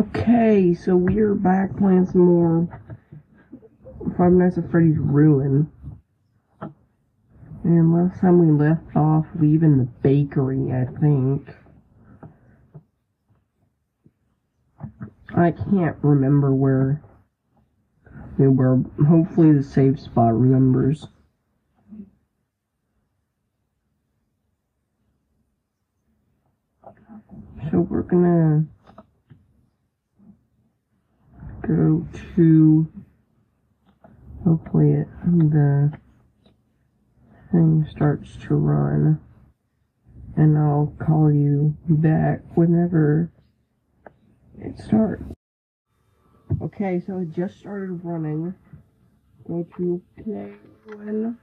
Okay, so we're back playing some more Five Nights at Freddy's Ruin. And last time we left off leaving the bakery, I think. I can't remember where we were. Hopefully the save spot remembers. So we're gonna go to hopefully it, the thing starts to run and I'll call you back whenever it starts. Okay, so it just started running. Go to play when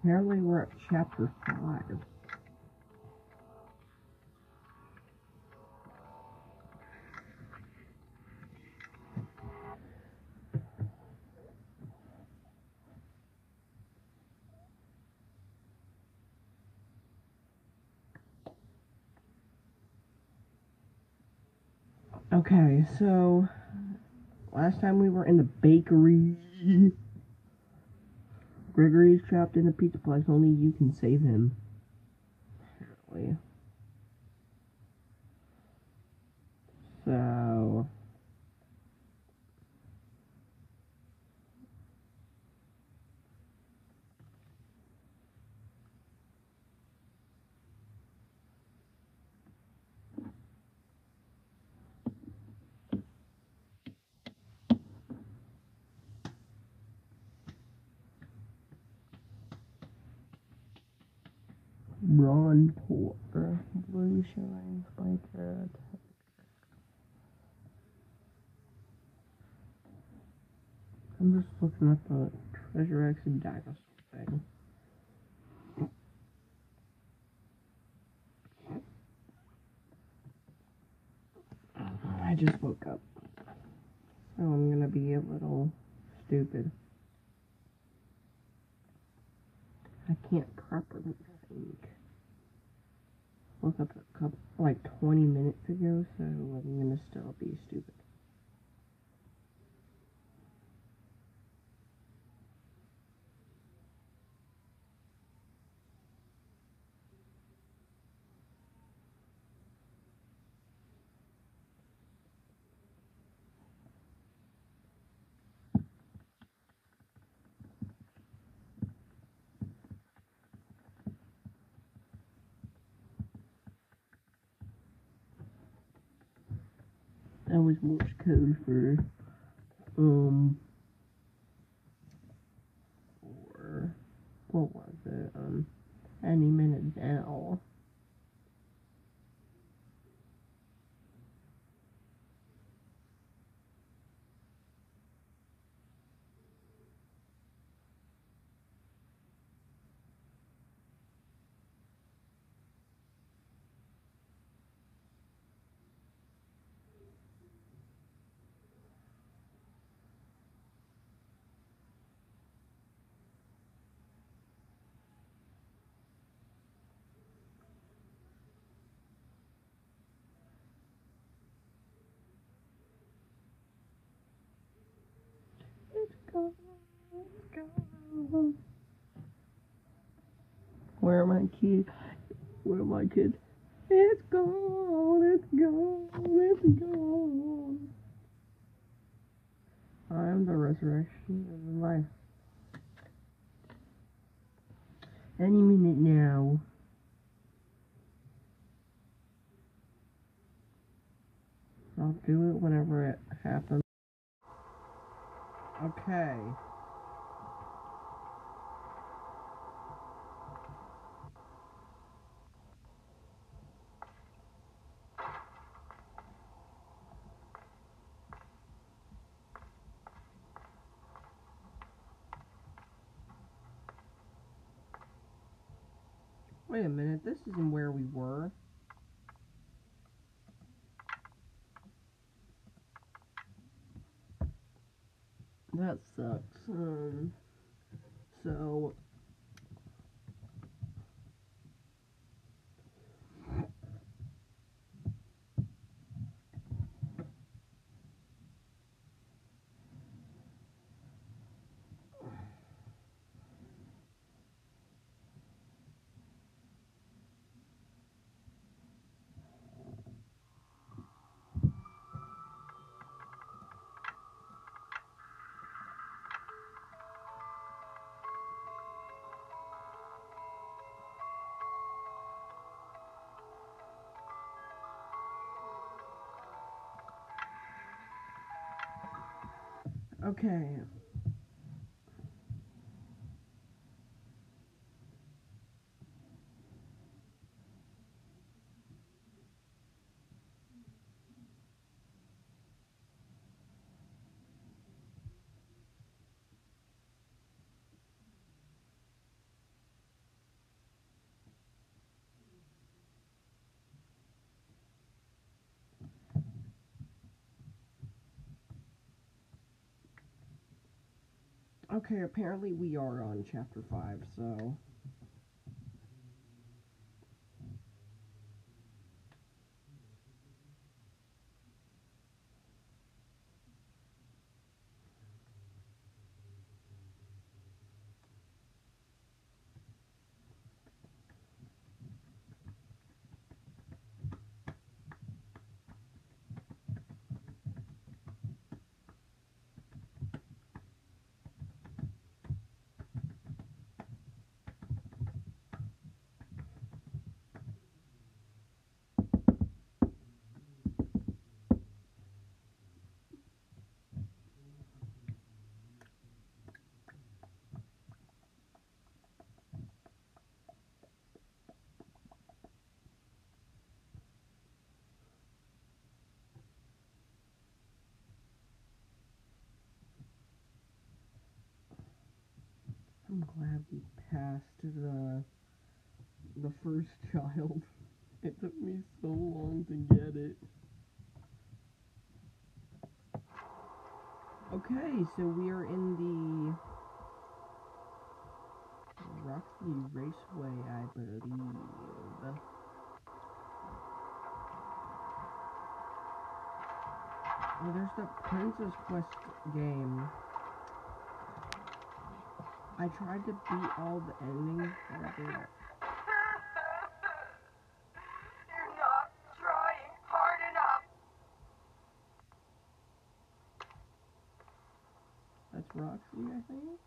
apparently we're at chapter five. Okay, so last time we were in the bakery. Gregory's trapped in the pizza place. Only you can save him. Apparently. So. Ron Porter. Blue shines like a I'm just looking at the Treasure X and dinosaur thing. I just woke up. So I'm gonna be a little stupid. I can't properly think. Woke up a couple, like 20 minutes ago, so I'm gonna still be stupid. That was Morse code for, um, for, what was it, um, any minute now. It's gone, it's. Where are my kids? Where are my kids? It's gone, it's gone, it's gone. I am the resurrection of life. Any minute now. I'll do it whenever it happens. Okay. Wait a minute, this isn't where we were. That sucks. Um, so Okay. Okay, apparently we are on chapter 5, so. I'm glad we passed the the first child. It took me so long to get it. Okay, so we are in the Roxy Raceway, I believe. Oh, there's the Princess Quest game. I tried to beat all the endings, but I didn't. You're not trying hard enough. That's Roxy, I think.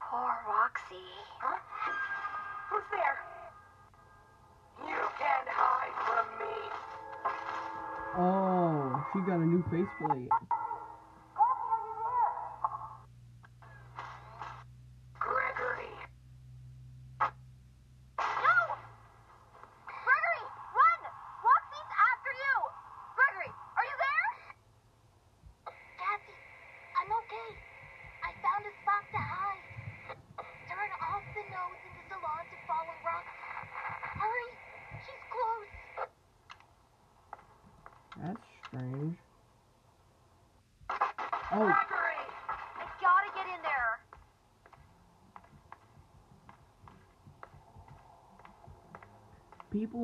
Poor Roxy. Huh? Who's there? You can't hide from me. Oh, she got a new faceplate. Gregory. No! Gregory, run! Roxy's after you! Gregory, are you there? Cassie, I'm okay. I found a spot to hide. Turn off the nose in the salon to follow Roxy. Hurry! She's close. That's strange. Oh, Gregory! I gotta get in there.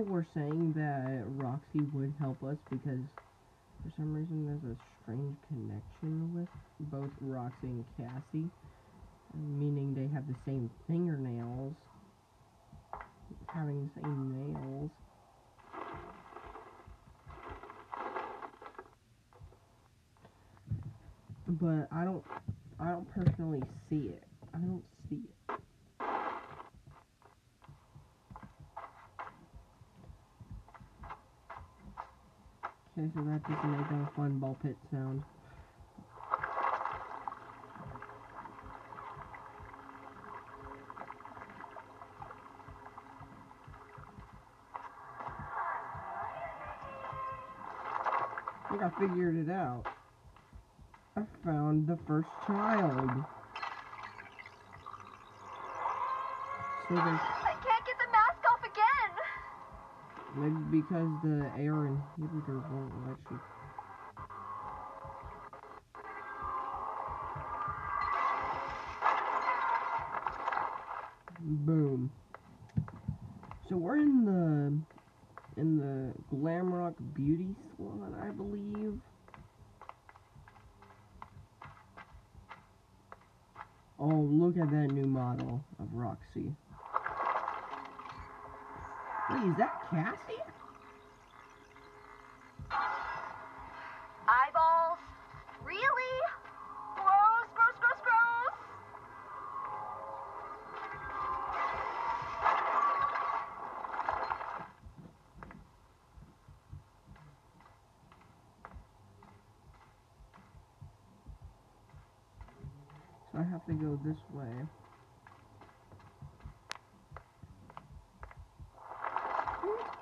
People were saying that Roxy would help us because for some reason there's a strange connection with both Roxy and Cassie, meaning they have the same fingernails, having the same nails. But I don't, I don't personally see it. I don't see it. That doesn't make a fun ball pit sound. I think I figured it out. I found the first child. So there's Maybe because the AR inhibitor won't let you. Boom. So we're in the in the Glamrock Beauty Salon, I believe. Oh, look at that new model of Roxy. Wait, is that Cassie? Eyeballs? Really? Gross, gross, gross, gross. have to go this way.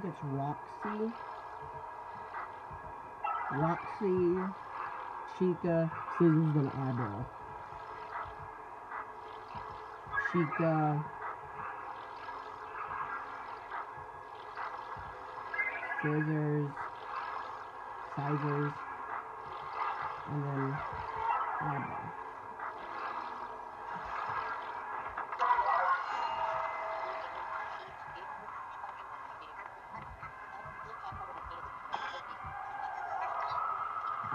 think it's Roxy. Roxy, Chica, Scissors, and Eyeball. Chica, Scissors, Sizers, and then Eyeball.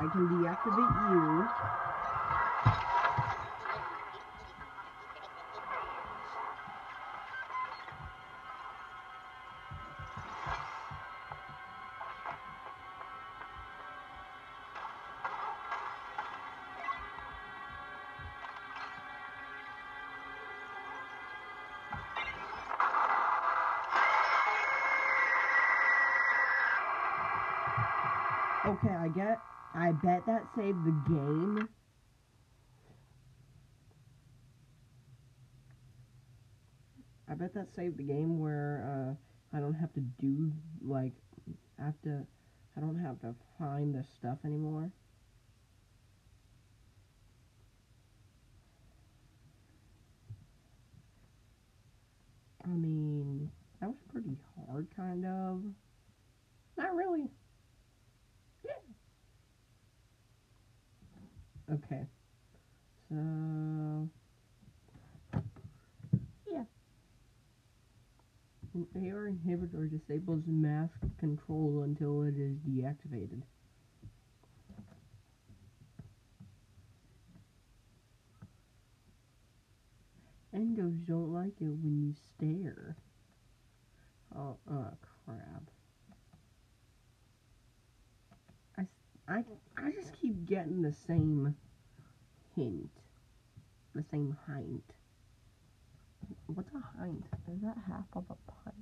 I can deactivate you. Okay, I get. I bet that saved the game. I bet that saved the game where uh, I don't have to do like I have to. I don't have to find the stuff anymore. I mean, that was pretty hard, kind of. Not really. Okay. So yeah. An AR inhibitor disables mask control until it is deactivated. Endos don't like it when you stare. Oh, crap. I, s- I, I just the same hint. The same hint. What's a hint? Is that half of a pint?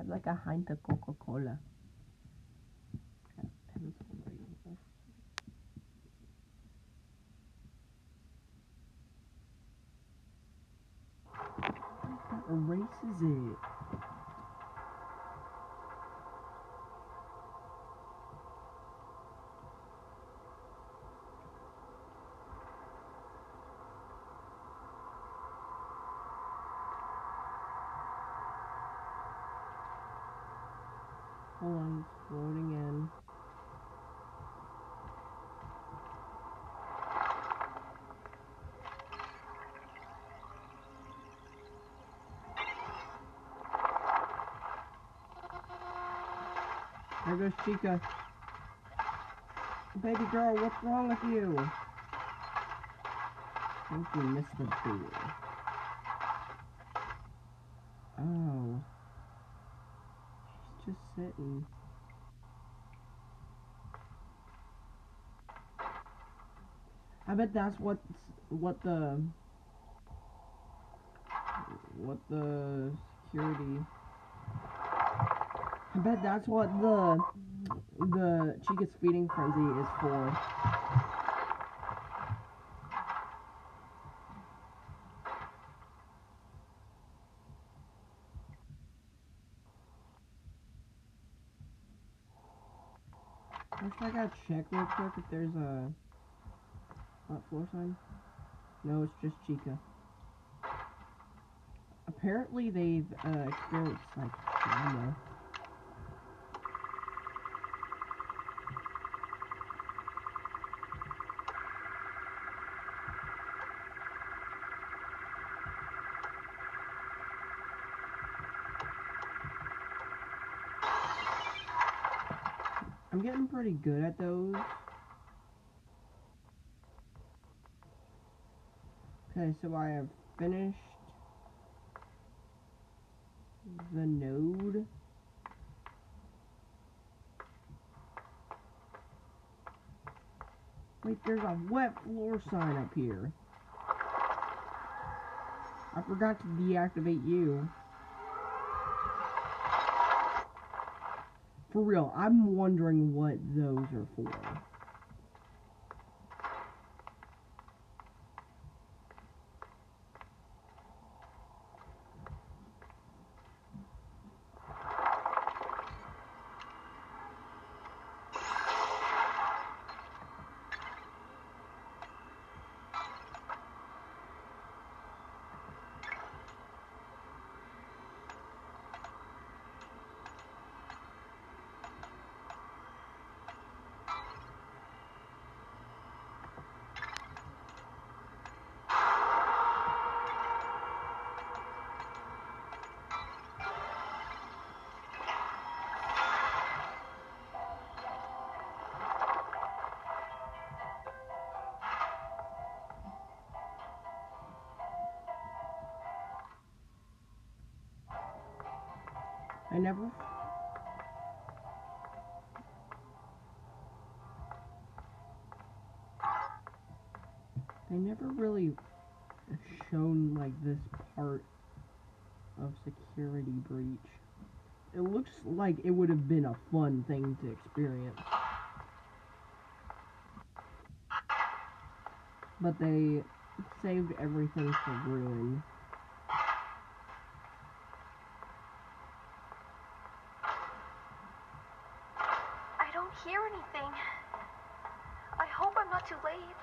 I'd like a hint of Coca Cola. That erases it. Hold on, it's loading in. There goes Chica. Baby girl, what's wrong with you? I think you missed the beer. Oh. She's just sitting. I bet that's what what the what the security. I bet that's what the the Chica's feeding frenzy is for. First, I gotta check real quick if there's a what floor sign. No, it's just Chica. Apparently, they've uh, experienced like trauma. Pretty good at those. Okay, so I have finished the node. Wait, there's a wet floor sign up here. I forgot to deactivate you. For real, I'm wondering what those are for. Never really shown like this part of security breach. It looks like it would have been a fun thing to experience. But they saved everything for ruin. I don't hear anything. I hope I'm not too late.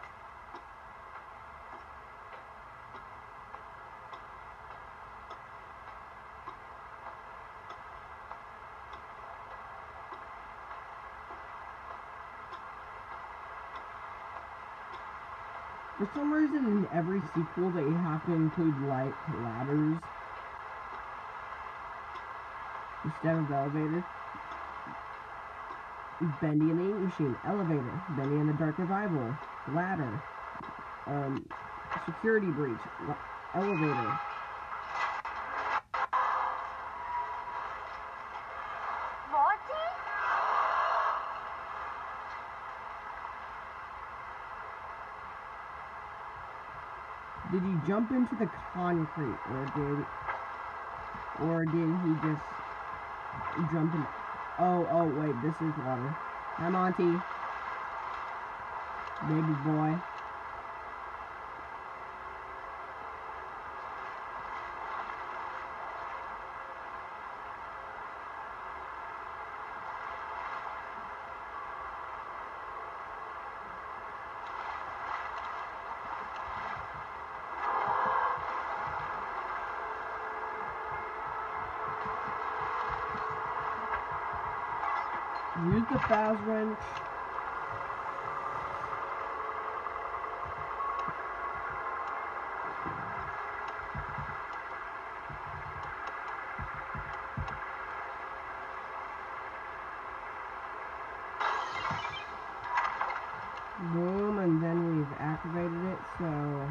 For some reason, in every sequel, they have to include light ladders instead of elevator. Bendy and the Ink Machine, elevator. Bendy and the Dark Revival, ladder. Um, security breach, elevator. Jump into the concrete, or did, or did he just jump in? Oh, oh, wait, this is water. Hi, Monty. Baby boy. Use the Faz-Wrench. Boom, and then we've activated it, so...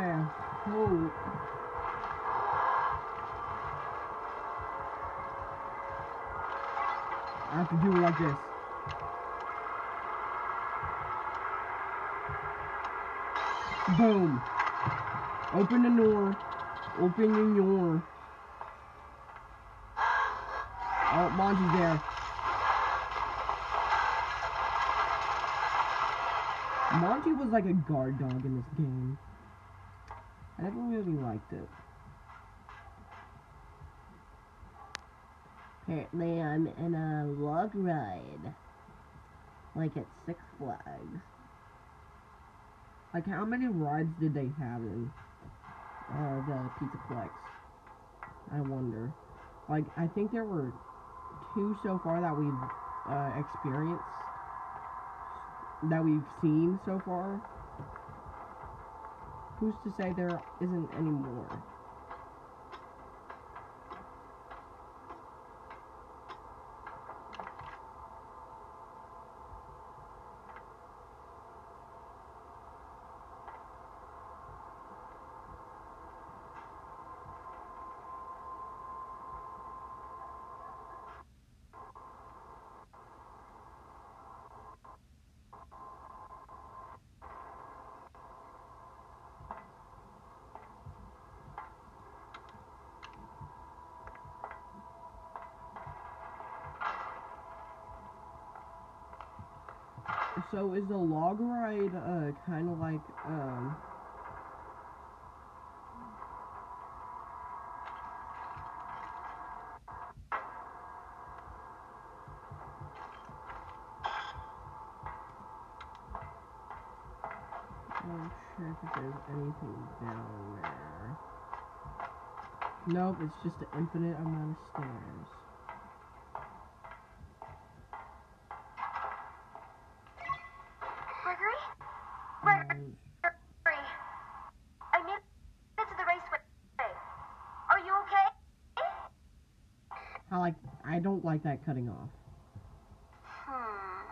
Oh. I have to do it like this. Boom. Open the door. Open the door. Oh, Monty's there. Monty was like a guard dog in this game. I never really liked it. Apparently I'm in a log ride. like at Six Flags. Like, how many rides did they have in uh, the Pizza Plex? I wonder. Like, I think there were two so far that we've uh, experienced, that we've seen so far. Who's to say there isn't any more? So is the log ride uh kind of like um I'm sure if there's anything down there. Nope, it's just an infinite amount of stairs. Gregory? Um, Gregory. I made it to the raceway. Are you okay? I like I don't like that cutting off. Hmm.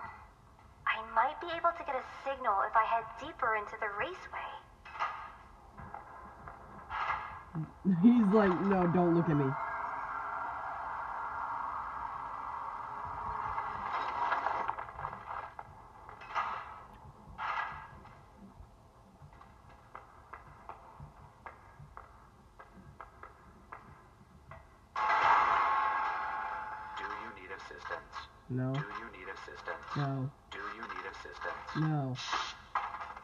I might be able to get a signal if I head deeper into the raceway. He's like, no, don't look at me. No, Do you need assistance? no, Do you need assistance? no.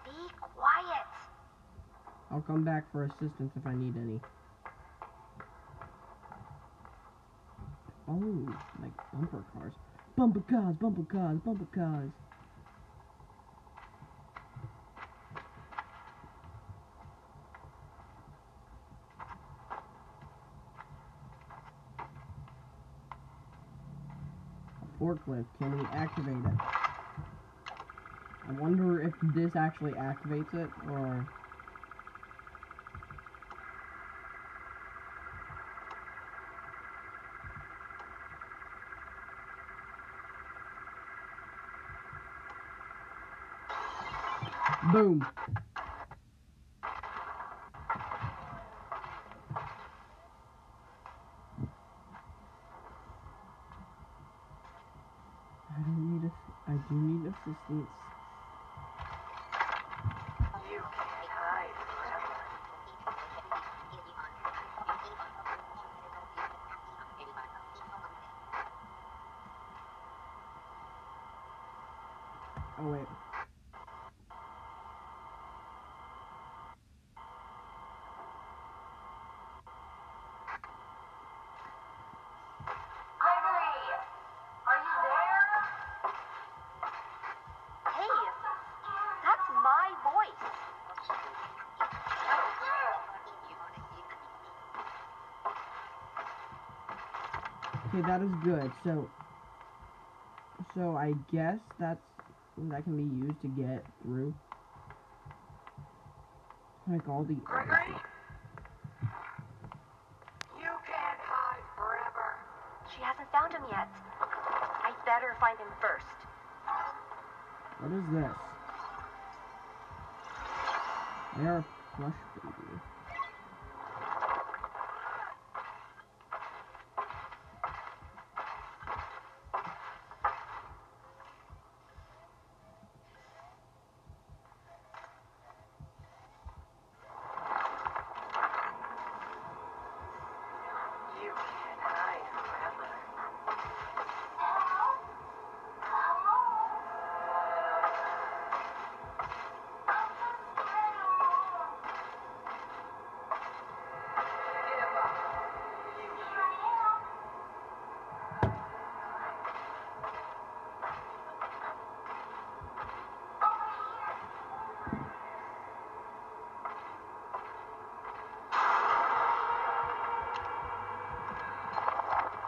Be quiet. I'll come back for assistance if I need any. Oh, like bumper cars. Bumper cars, bumper cars, bumper cars. A forklift, can we activate it? I wonder if this actually activates it, or... Boom. I don't need a. I do need assistance. You can't hide forever. Oh wait. Gregory! Are you there? Hey, that's Oh, my voice. Okay, that is good. So, so I guess that's that can be used to get through. Like all the. Gregory? You can't hide forever. She hasn't found him yet. I better find him first. What is this? They are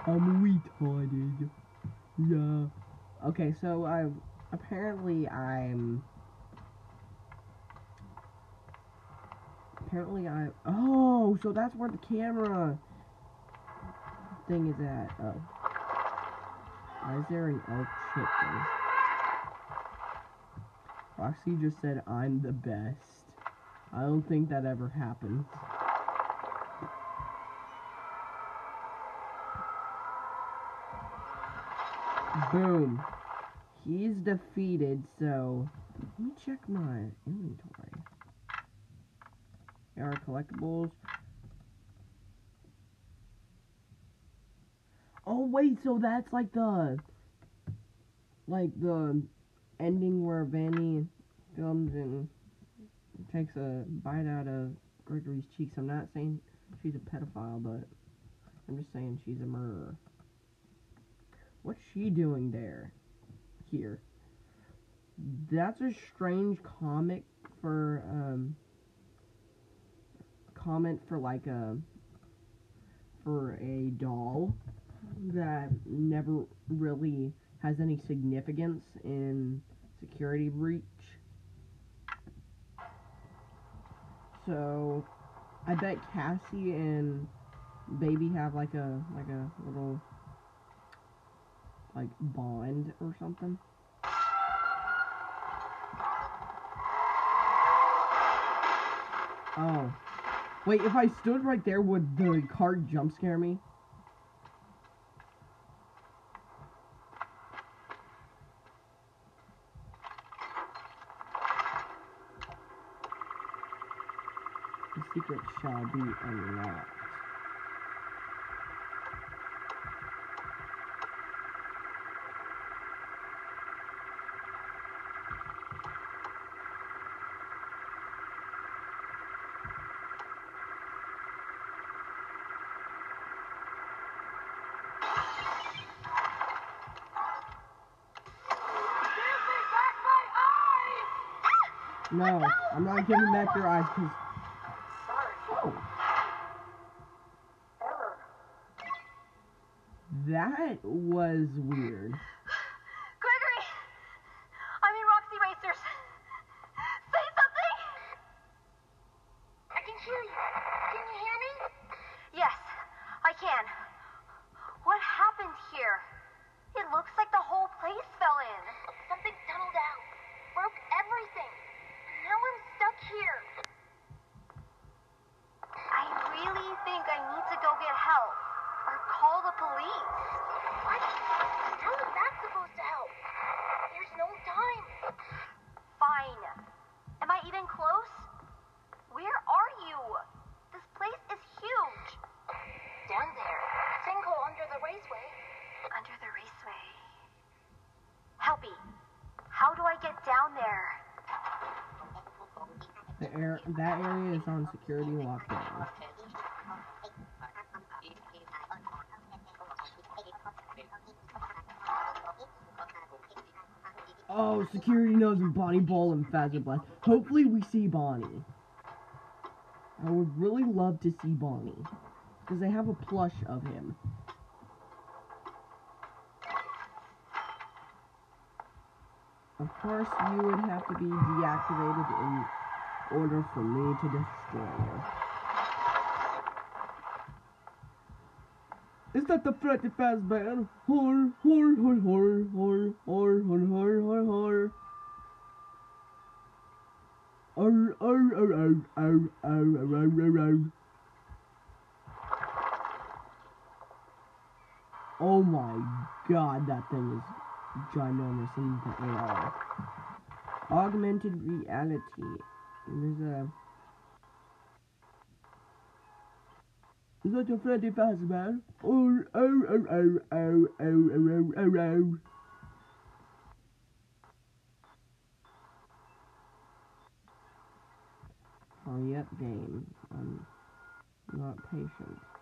I'm retarded. Yeah. Okay, so I apparently I'm apparently I oh so that's where the camera thing is at. Oh, why is there an oh shit thing? Roxy just said I'm the best. I don't think that ever happens. Boom. He's defeated, so let me check my inventory. Here are collectibles. Oh wait, so that's like the like the ending where Vanny comes and takes a bite out of Gregory's cheeks. I'm not saying she's a pedophile, but I'm just saying she's a murderer. She doing there? Here. That's a strange comic for um comment for like a for a doll that never really has any significance in security breach. So I bet Cassie and Baby have like a like a little like bond or something. Oh. Wait, if I stood right there, would the card jump scare me? The secret shall be unlocked. No, I'm not giving back your eyes because. Oh, that was weird. Gregory! I'm in Roxy Racers. Say something! I can hear you. Can you hear me? Yes, I can. What happened here? It looks like the whole place fell in. Something tunneled out, broke everything. Now I'm stuck here. I really think I need to go get help or call the police. What? How is that supposed to help? There's no time. Fine. Am I even close? Where are you? This place is huge. Down there. Sinkhole under the raceway. Under the raceway. Helpy. How do I get down there? The air, that area is on security lockdown. Oh, security knows Bonnie Bowl and Fazer Blast. Hopefully we see Bonnie. I would really love to see Bonnie. Because they have a plush of him. Of course, you would have to be deactivated in order for me to destroy you. Is that the Freddy Fazbear? Hor, hor, hor, hor, hor, hor, hor, hor, hor, hor. Arr, arr, arr, arr, arr, arr, arr, arr, arr, arr. Oh my god, that thing is ginormous in the AR. Augmented reality. There's a. Is that a Freddy Fazbear? Oh, oh, oh, oh, oh, oh, oh, oh, oh, oh. oh. oh Hurry up, game. I'm not patient.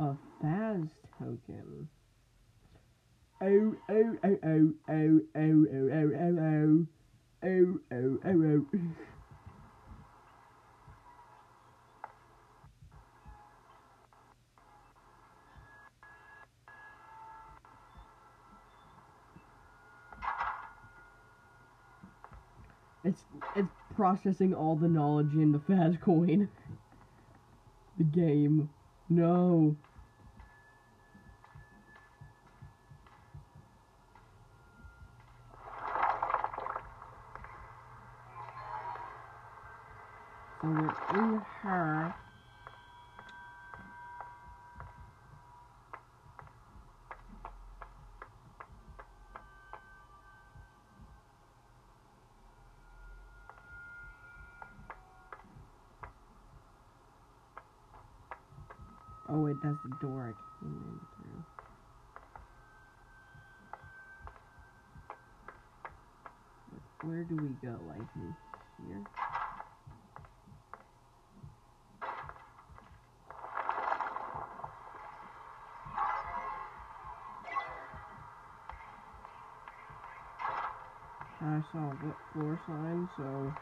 A Faz token. Oh, oh, oh, oh, oh, oh, oh, oh, oh, oh. Oh, oh, oh, oh. It's it's processing all the knowledge in the Faz coin. The game. No. Her. Oh it does the door I came in through. Where do we go? Like in here? I saw a floor sign, so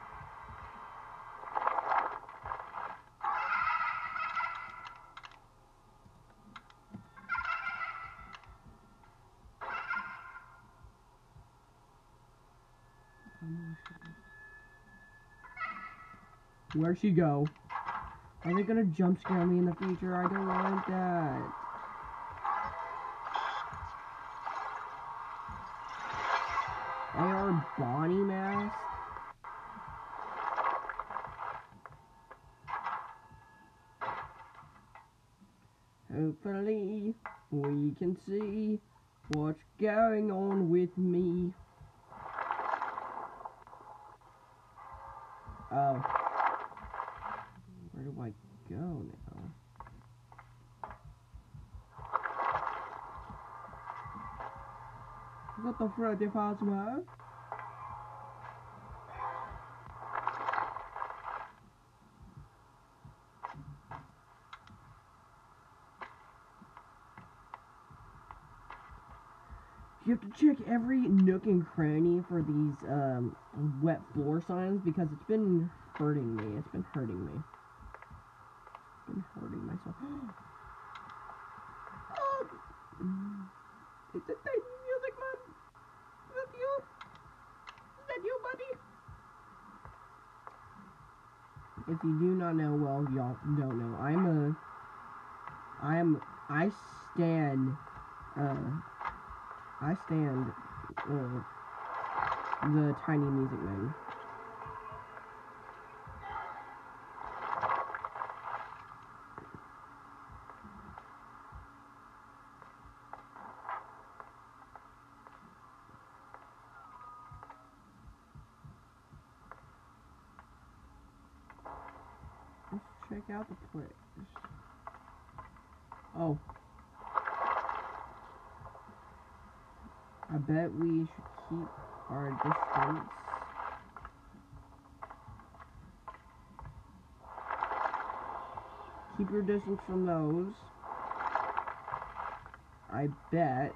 Where'd she go? Are they gonna jump scare me in the future? I don't want that. Bonnie mask? Hopefully, we can see what's going on with me. Oh. Where do I go now? Is that the Freddy Fazbear? Have to check every nook and cranny for these um, wet floor signs because it's been hurting me. It's been hurting me. Been hurting myself. oh, it's a tiny music. Is that you? Is that you, buddy? If you do not know, well, y'all don't know. I'm a. I am. I stand. Uh. I stand uh, the tiny music man. Let's check out the place. Oh, I bet we should keep our distance. Your distance from those. I bet.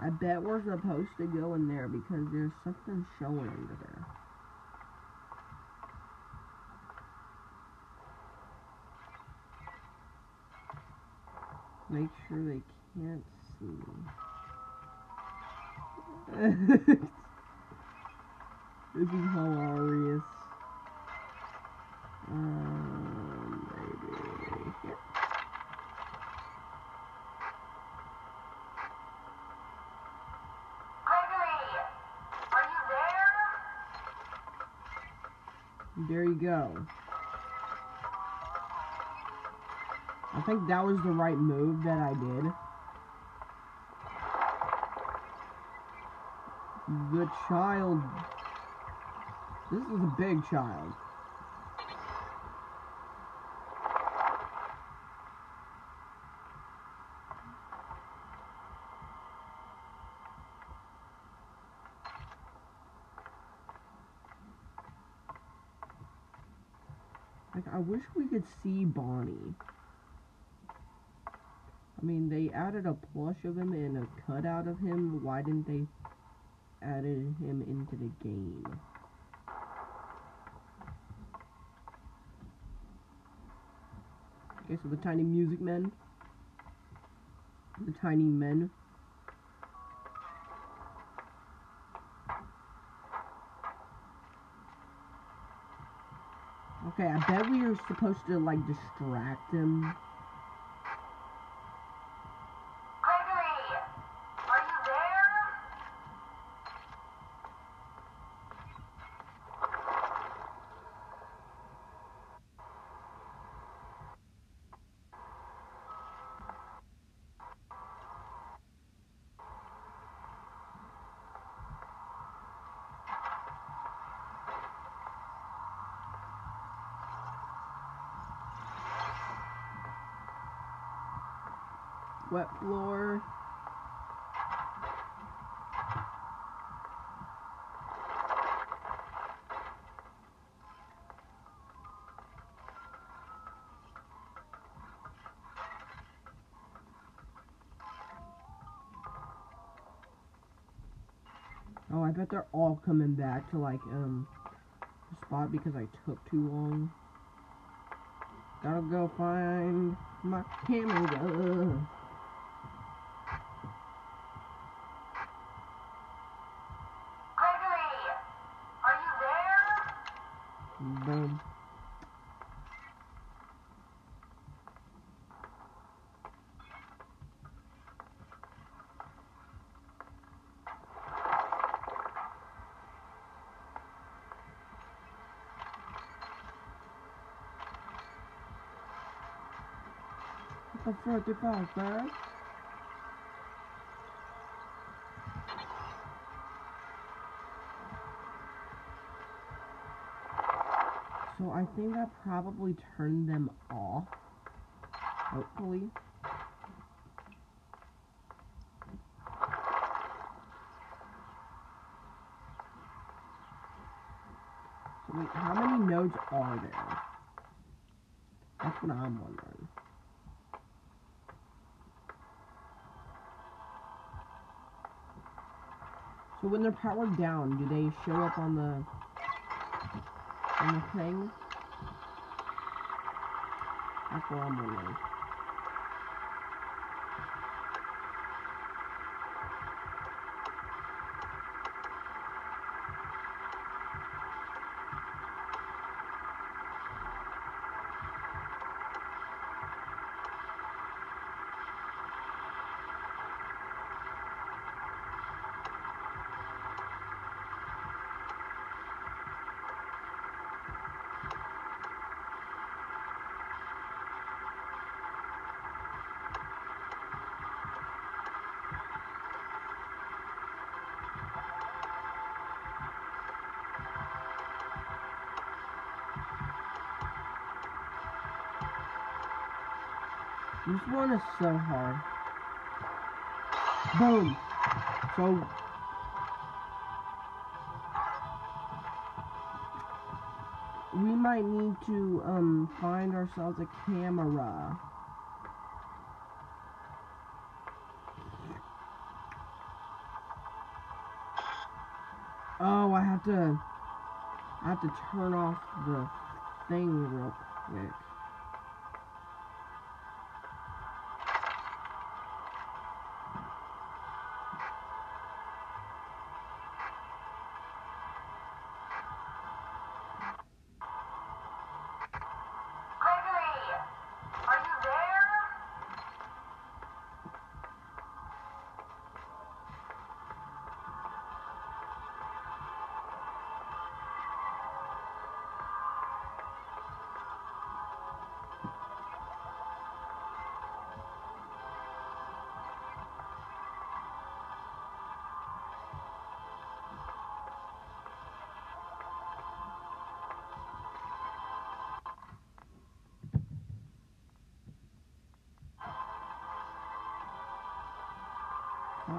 I bet we're supposed to go in there because there's something showing under there. Make sure they can't see this is hilarious. Um, maybe. Gregory, are you there? There you go. I think that was the right move that I did. The child... This is a big child. Like, I wish we could see Bonnie. I mean, they added a plush of him and a cutout of him. Why didn't they added him into the game? Okay, so the tiny music men. The tiny men. Okay, I bet we are supposed to like distract him. Gregory, are you there? Floor. Oh, I bet they're all coming back to like um the spot because I took too long. Gotta go find my camera. Gregory, are you there? Boom. Fuck is? So I think I probably turned them off. Hopefully. So wait, how many nodes are there? That's what I'm wondering. So when they're powered down, do they show up on the on the thing? That's what I'm wondering. This one is so hard. Boom. So we might need to um find ourselves a camera. Oh, I have to I have to turn off the thing real quick.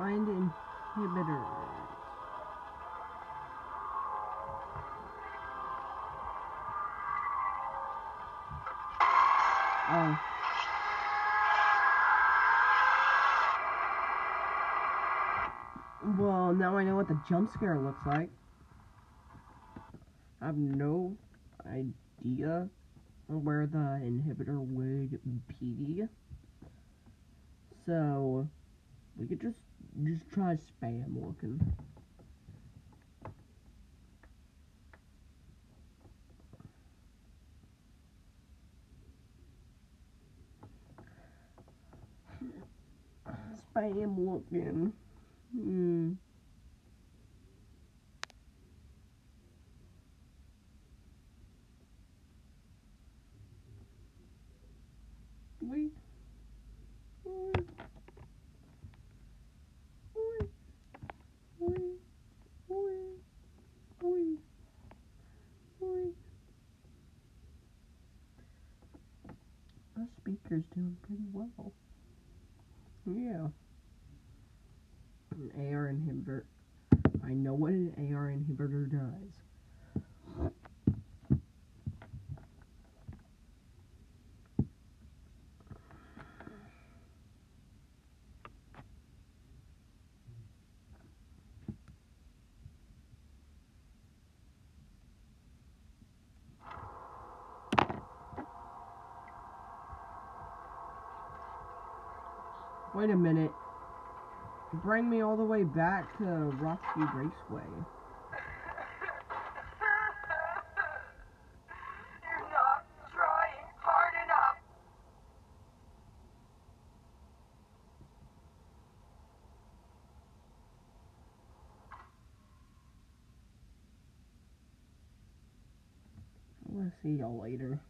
Find inhibitors. Oh. Well, now I know what the jump scare looks like. I have no idea where the inhibitor would be. So, we could just just try spam looking. Spam looking. Hmm. Wait. Wait. Wait. Wait. Wait. Wait. Wait. Our speaker's doing pretty well. Yeah. An AR inhibitor. I know what an AR inhibitor does. Wait a minute. Bring me all the way back to Roxy Raceway. You're not trying hard enough. I'm gonna see y'all later.